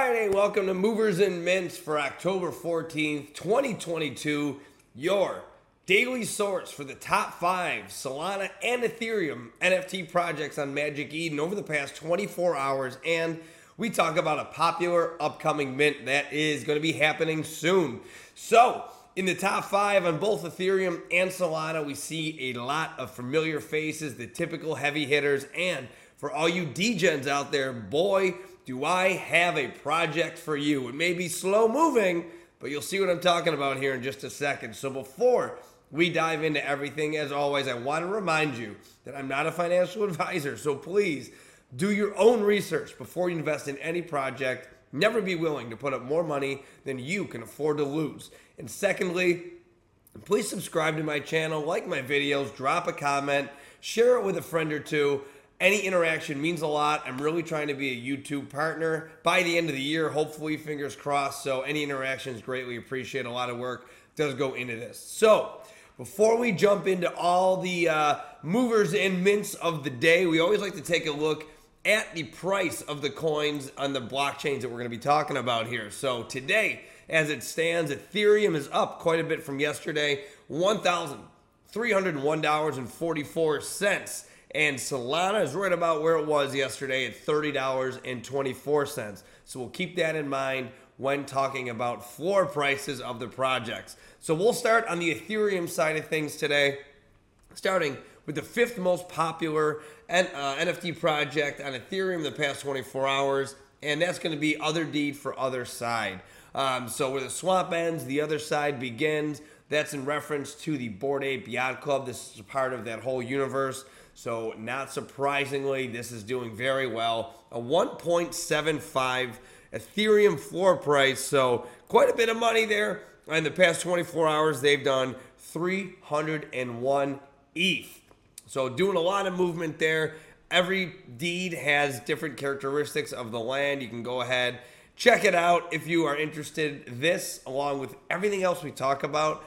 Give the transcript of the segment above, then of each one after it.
Friday. Welcome to Movers and Mints for October 14th, 2022. Your daily source for the top five Solana and Ethereum NFT projects on Magic Eden over the past 24 hours. And we talk about a popular upcoming mint that is going to be happening soon. So, in the top five on both Ethereum and Solana, we see a lot of familiar faces, the typical heavy hitters. And for all you degens out there, boy, do I have a project for you. It may be slow moving, but you'll see what I'm talking about here in just a second. So before we dive into everything, as always, I want to remind you that I'm not a financial advisor. So please do your own research before you invest in any project. Never be willing to put up more money than you can afford to lose. And secondly, please subscribe to my channel, like my videos, drop a comment, share it with a friend or two. Any interaction means a lot. I'm really trying to be a YouTube partner by the end of the year, hopefully, fingers crossed. So, any interaction is greatly appreciated. A lot of work does go into this. So, before we jump into all the uh, movers and mints of the day, we always like to take a look at the price of the coins on the blockchains that we're going to be talking about here. So, today, as it stands, Ethereum is up quite a bit from yesterday $1,301.44. And Solana is right about where it was yesterday at $30.24. So we'll keep that in mind when talking about floor prices of the projects. So we'll start on the Ethereum side of things today, starting with the fifth most popular uh, NFT project on Ethereum the past 24 hours, and that's going to be Otherdeed for Otherside. Um, so where the swap ends, the other side begins. That's in reference to the Bored Ape Yacht Club. This is part of that whole universe. So, not surprisingly, this is doing very well. A 1.75 Ethereum floor price. So, quite a bit of money there. In the past 24 hours, they've done 301 ETH. So, doing a lot of movement there. Every deed has different characteristics of the land. You can go ahead, check it out if you are interested. This, along with everything else we talk about,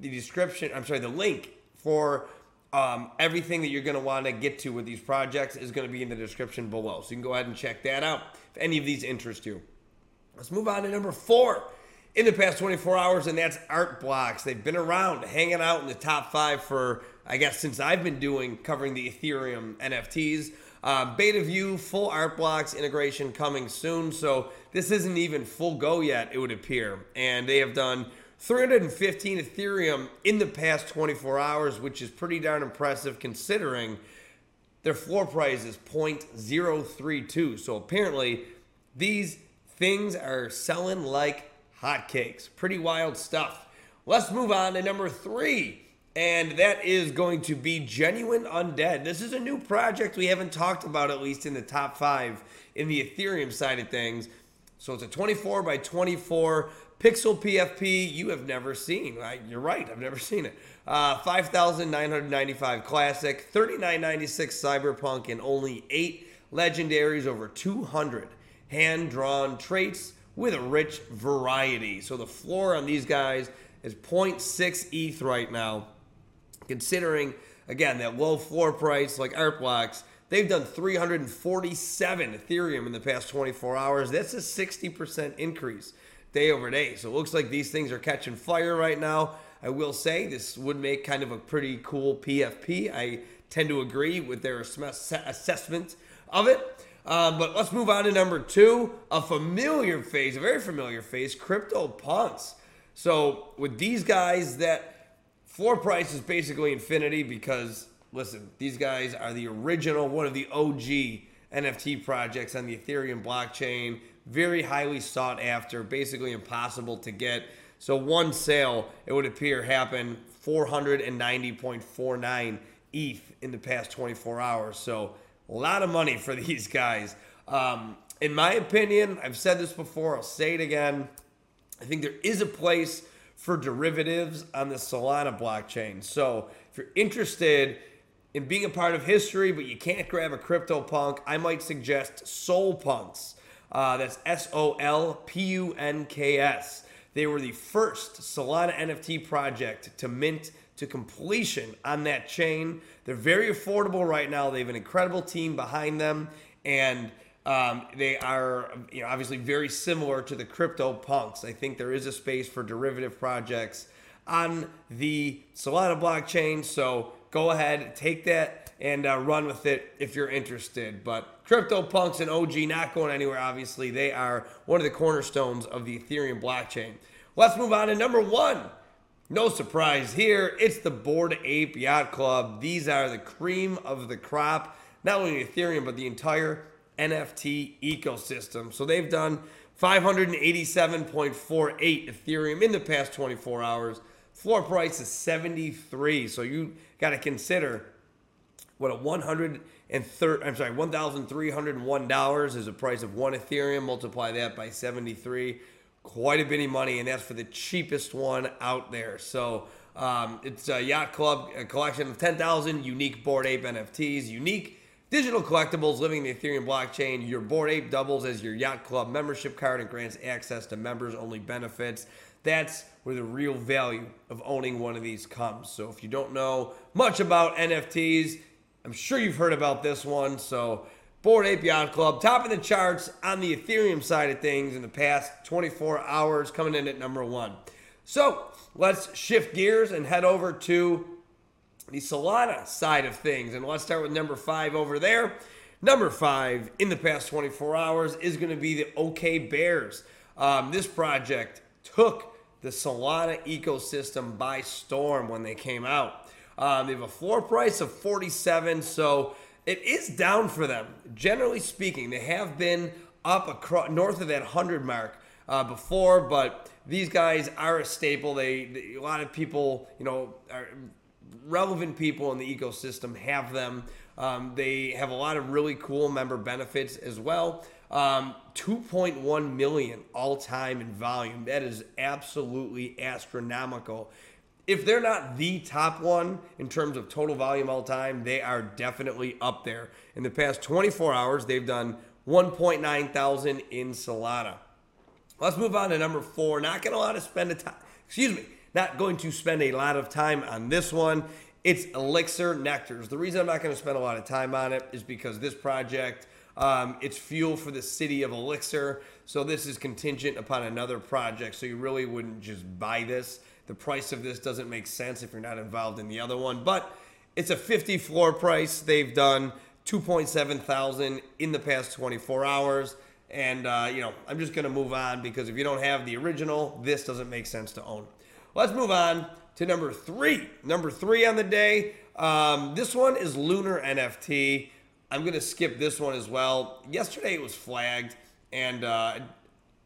the description, I'm sorry, the link for um, everything that you're going to want to get to with these projects is going to be in the description below. So you can go ahead and check that out if any of these interest you. Let's move on to number four in the past 24 hours, and that's Art Blocks. They've been around, hanging out in the top five for, I guess, since I've been doing covering the Ethereum NFTs. Uh, beta view, full Art Blocks integration coming soon. So this isn't even full go yet, it would appear. And they have done 315 Ethereum in the past 24 hours, which is pretty darn impressive considering their floor price is 0.032. So apparently, these things are selling like hotcakes. Pretty wild stuff. Let's move on to number three, and that is going to be Genuine Undead. This is a new project we haven't talked about, at least in the top five in the Ethereum side of things. So it's a 24 by 24 Pixel PFP, you have never seen. You're right, I've never seen it. Uh, 5,995 Classic, 3996 Cyberpunk, and only eight legendaries over 200 hand drawn traits with a rich variety. So the floor on these guys is 0.6 ETH right now. Considering, again, that low floor price like Art Blocks, they've done 347 Ethereum in the past 24 hours. That's a 60% increase day over day. So it looks like these things are catching fire right now. I will say this would make kind of a pretty cool PFP. I tend to agree with their assessment of it. Uh, but let's move on to number two, a familiar face, a very familiar face, Crypto Punks. So with these guys, that floor price is basically infinity because listen, these guys are the original, one of the OG NFT projects on the Ethereum blockchain very highly sought after, basically impossible to get. So one sale, it would appear, happened 490.49 ETH in the past 24 hours. So a lot of money for these guys. Um, in my opinion, I've said this before, I'll say it again. I think there is a place for derivatives on the Solana blockchain. So if you're interested in being a part of history, but you can't grab a crypto punk, I might suggest Sol Punks. Uh, that's S O L P U N K S. They were the first Solana NFT project to mint to completion on that chain. They're very affordable right now. They have an incredible team behind them. And Um, they are, you know, obviously very similar to the crypto punks. I think there is a space for derivative projects on the Solana blockchain. So go ahead, take that and uh, run with it if you're interested. But CryptoPunks and OG not going anywhere, obviously. They are one of the cornerstones of the Ethereum blockchain. Let's move on to number one. No surprise here. It's the Bored Ape Yacht Club. These are the cream of the crop, not only Ethereum, but the entire NFT ecosystem. So they've done 587.48 Ethereum in the past 24 hours. Floor price is 73. So you got to consider what a 130 I'm sorry, $1,301 is the price of one Ethereum. Multiply that by 73. Quite a bit of money, and that's for the cheapest one out there. So um, it's a Yacht Club, a collection of 10,000 unique Bored Ape NFTs, unique digital collectibles living the Ethereum blockchain. Your Bored Ape doubles as your Yacht Club membership card and grants access to members only benefits. That's where the real value of owning one of these comes. So if you don't know much about NFTs, I'm sure you've heard about this one. So Bored Ape Yacht Club, top of the charts on the Ethereum side of things in the past 24 hours, coming in at number one. So let's shift gears and head over to the Solana side of things. And let's start with number five over there. Number five in the past 24 hours is going to be the Okay Bears. Um, this project took the Solana ecosystem by storm when they came out. Um, they have a floor price of 47, so it is down for them. Generally speaking, they have been up across north of that 100 mark uh, before, but these guys are a staple. They, they, a lot of people, you know, are relevant people in the ecosystem have them. Um, they have a lot of really cool member benefits as well. Um, 2.1 million all time in volume. That is absolutely astronomical. If they're not the top one in terms of total volume all time, they are definitely up there. In the past 24 hours, they've done 1.9 thousand in Solana. Let's move on to number four. Not going to lot to spend a time. Excuse me. Not going to spend a lot of time on this one. It's Elixir Nectars. The reason I'm not going to spend a lot of time on it is because this project um, it's fuel for the city of Elixir. So this is contingent upon another project. So you really wouldn't just buy this. The price of this doesn't make sense if you're not involved in the other one. But it's a 50 floor price. They've done 2.7 thousand in the past 24 hours. And uh, you know, I'm just gonna move on because if you don't have the original, this doesn't make sense to own. Let's move on to number three. Number three on the day. Um, this one is Lunar NFT. I'm going to skip this one as well. Yesterday it was flagged, and uh,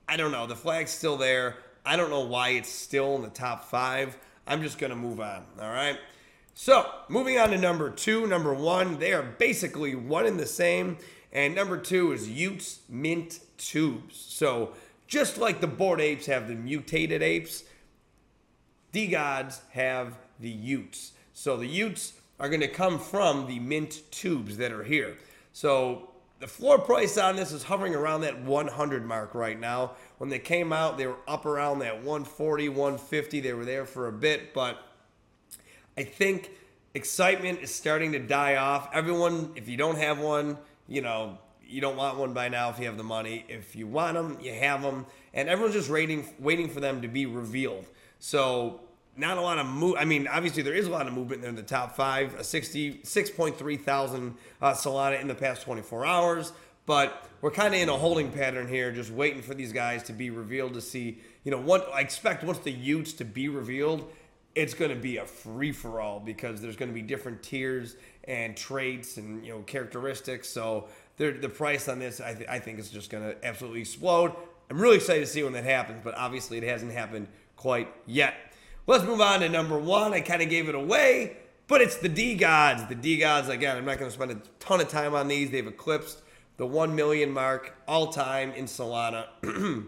I don't know. The flag's still there. I don't know why it's still in the top five. I'm just going to move on. All right. So, moving on to number two. Number one, they are basically one and the same. And number two is y00ts Mint t00bs. So, just like the Bored Apes have the mutated apes, DeGods have the y00ts. So, the y00ts are going to come from the mint tubes that are here. So the floor price on this is hovering around that 100 mark right now. When they came out, they were up around that 140, 150. They were there for a bit, but I think excitement is starting to die off. Everyone, if you don't have one, you know, you don't want one by now if you have the money. If you want them, you have them. And everyone's just waiting, waiting for them to be revealed. So not a lot of move. I mean, obviously there is a lot of movement there in the top five. A 66.3 thousand uh, Solana in the past 24 hours, but we're kind of in a holding pattern here, just waiting for these guys to be revealed to see. You know, what I expect once the y00ts to be revealed, it's going to be a free for all because there's going to be different tiers and traits and you know characteristics. So the price on this, I, th- I think, is just going to absolutely explode. I'm really excited to see when that happens, but obviously it hasn't happened quite yet. Let's move on to number one. I kind of gave it away, but it's the DeGods. The DeGods, again, I'm not going to spend a ton of time on these. They've eclipsed the 1 million mark all time in Solana.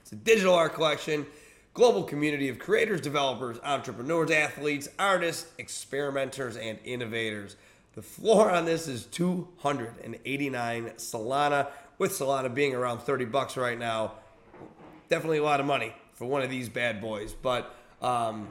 it's a digital art collection, global community of creators, developers, entrepreneurs, athletes, artists, experimenters, and innovators. The floor on this is 289 Solana, with Solana being around 30 bucks right now. Definitely a lot of money for one of these bad boys, but um,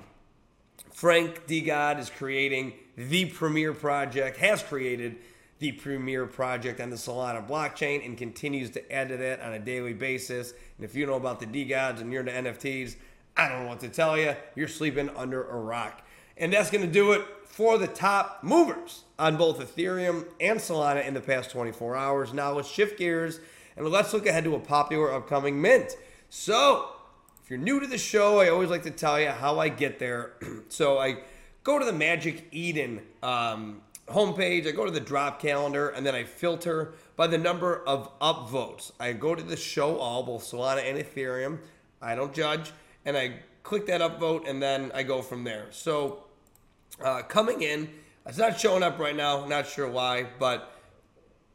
Frank DeGod is creating the premier project, has created the premier project on the Solana blockchain and continues to add to that on a daily basis. And if you know about the DeGods and you're into NFTs, I don't know what to tell you. You're sleeping under a rock. And that's going to do it for the top movers on both Ethereum and Solana in the past 24 hours. Now let's shift gears and let's look ahead to a popular upcoming mint. So, if you're new to the show, I always like to tell you how I get there. so I go to the Magic Eden um, homepage, I go to the drop calendar, and then I filter by the number of upvotes. I go to the show all, both Solana and Ethereum. I don't judge, and I click that upvote, and then I go from there. So uh, coming in, it's not showing up right now. Not sure why, but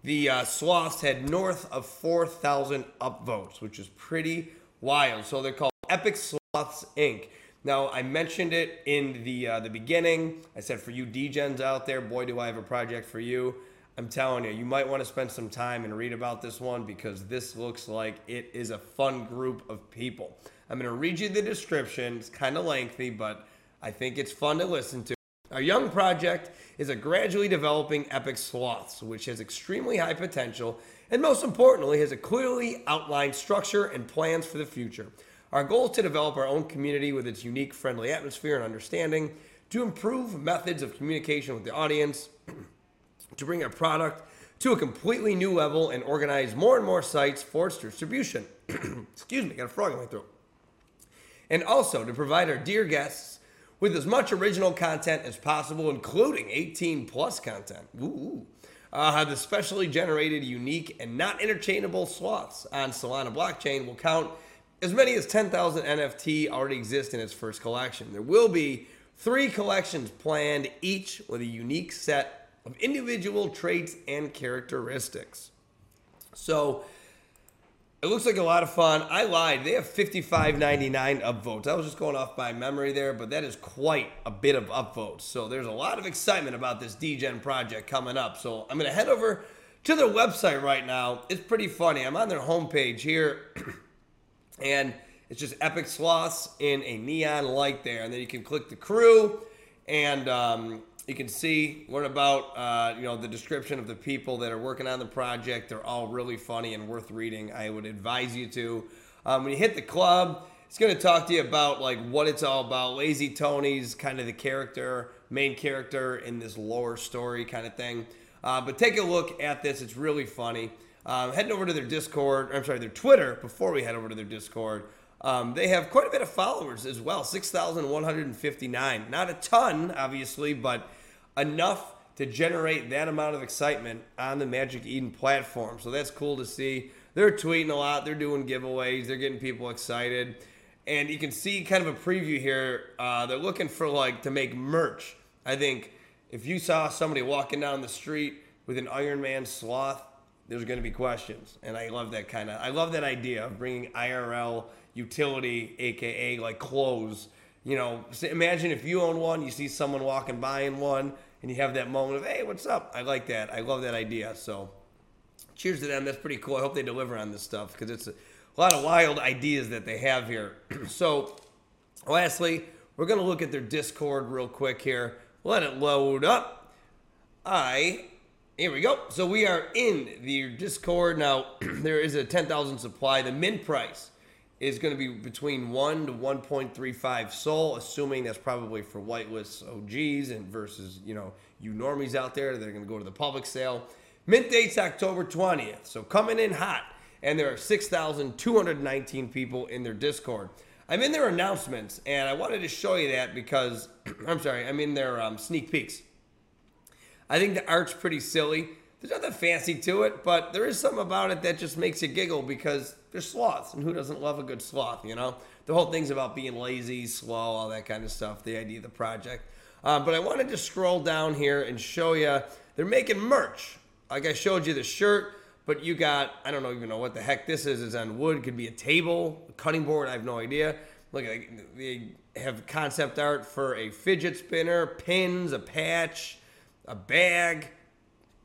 the uh, sloths had north of 4,000 upvotes, which is pretty wild. So they're called Epic Sloths Inc. Now, I mentioned it in the uh, the beginning. I said for you degens out there, boy, do I have a project for you. I'm telling you, you might want to spend some time and read about this one because this looks like it is a fun group of people. I'm going to read you the description. It's kind of lengthy, but I think it's fun to listen to. Our young project is a gradually developing epic sloths, which has extremely high potential and most importantly has a clearly outlined structure and plans for the future. Our goal is to develop our own community with its unique friendly atmosphere and understanding, to improve methods of communication with the audience, to bring our product to a completely new level and organize more and more sites for its distribution. Excuse me, got a frog in my throat. And also to provide our dear guests with as much original content as possible, including 18 plus content. Ooh. Uh, the specially generated, unique, and not interchangeable sloths on Solana blockchain will count as many as 10,000 NFT already exist in its first collection. There will be three collections planned, each with a unique set of individual traits and characteristics. So it looks like a lot of fun. I lied. They have 55.99 upvotes. I was just going off by memory there, but that is quite a bit of upvotes. So there's a lot of excitement about this degen project coming up. So I'm going to head over to their website right now. It's pretty funny. I'm on their homepage here. and it's just epic sloths in a neon light there. And then you can click the crew and um, you can see learn about uh, you know the description of the people that are working on the project. They're all really funny and worth reading. I would advise you to um, when you hit the club it's going to talk to you about like what it's all about. Lazy tony's kind of the character main character in this lower story kind of thing. Uh, but take a look at this. It's really funny um, heading over to their Discord, I'm sorry, their Twitter before we head over to their Discord. Um, they have quite a bit of followers as well 6,159. Not a ton, obviously, but enough to generate that amount of excitement on the Magic Eden platform. So that's cool to see. They're tweeting a lot, they're doing giveaways, they're getting people excited. And you can see kind of a preview here. Uh, they're looking for like to make merch. I think if you saw somebody walking down the street with an Iron Man sloth, there's going to be questions. And I love that kind of, I love that idea of bringing IRL utility, AKA like clothes. You know, imagine if you own one, you see someone walking by in one, and you have that moment of, hey, what's up? I like that. I love that idea. So cheers to them. That's pretty cool. I hope they deliver on this stuff because it's a, lot of wild ideas that they have here. so, lastly, we're going to look at their Discord real quick here. Let it load up. I here we go. So we are in the Discord now. there is a 10,000 supply. The mint price is going to be between 1 to 1.35 SOL, assuming that's probably for whitelist OGs and versus, you know, you normies out there that are going to go to the public sale. Mint date's October 20th. So coming in hot. And there are 6,219 people in their Discord. I'm in their announcements, and I wanted to show you that because, I'm sorry, I'm in their um, sneak peeks. I think the art's pretty silly. There's nothing fancy to it, but there is something about it that just makes you giggle because they're sloths, and who doesn't love a good sloth, you know? The whole thing's about being lazy, slow, all that kind of stuff, the idea of the project. Uh, but I wanted to scroll down here and show you they're making merch. Like I showed you the shirt, but you got, I don't even know what the heck this is. It's on wood, could be a table, a cutting board, I have no idea. Look, they have concept art for a fidget spinner, pins, a patch, a bag,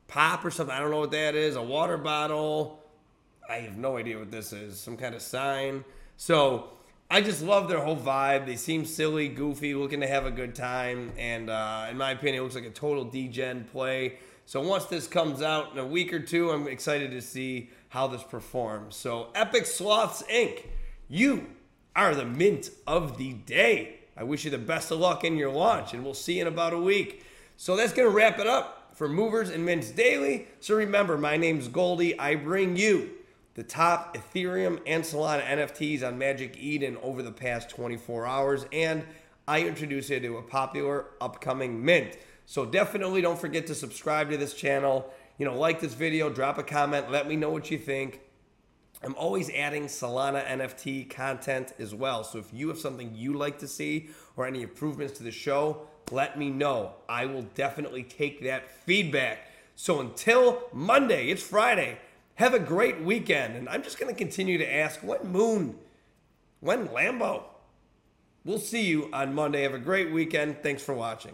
pop or something. I don't know what that is. A water bottle. I have no idea what this is. Some kind of sign. So I just love their whole vibe. They seem silly, goofy, looking to have a good time. And uh, in my opinion, it looks like a total degen play. So once this comes out in a week or two, I'm excited to see how this performs. So Epic Sloths Inc., you are the mint of the day. I wish you the best of luck in your launch, and we'll see you in about a week. So that's going to wrap it up for Movers and Mints Daily. So remember, my name's Goldie. I bring you the top Ethereum and Solana NFTs on Magic Eden over the past 24 hours, and I introduce you to a popular upcoming mint. So definitely don't forget to subscribe to this channel. You know, like this video, drop a comment, let me know what you think. I'm always adding Solana NFT content as well. So if you have something you like to see or any improvements to the show, let me know. I will definitely take that feedback. So until Monday, it's Friday. Have a great weekend. And I'm just going to continue to ask when moon? When Lambo? We'll see you on Monday. Have a great weekend. Thanks for watching.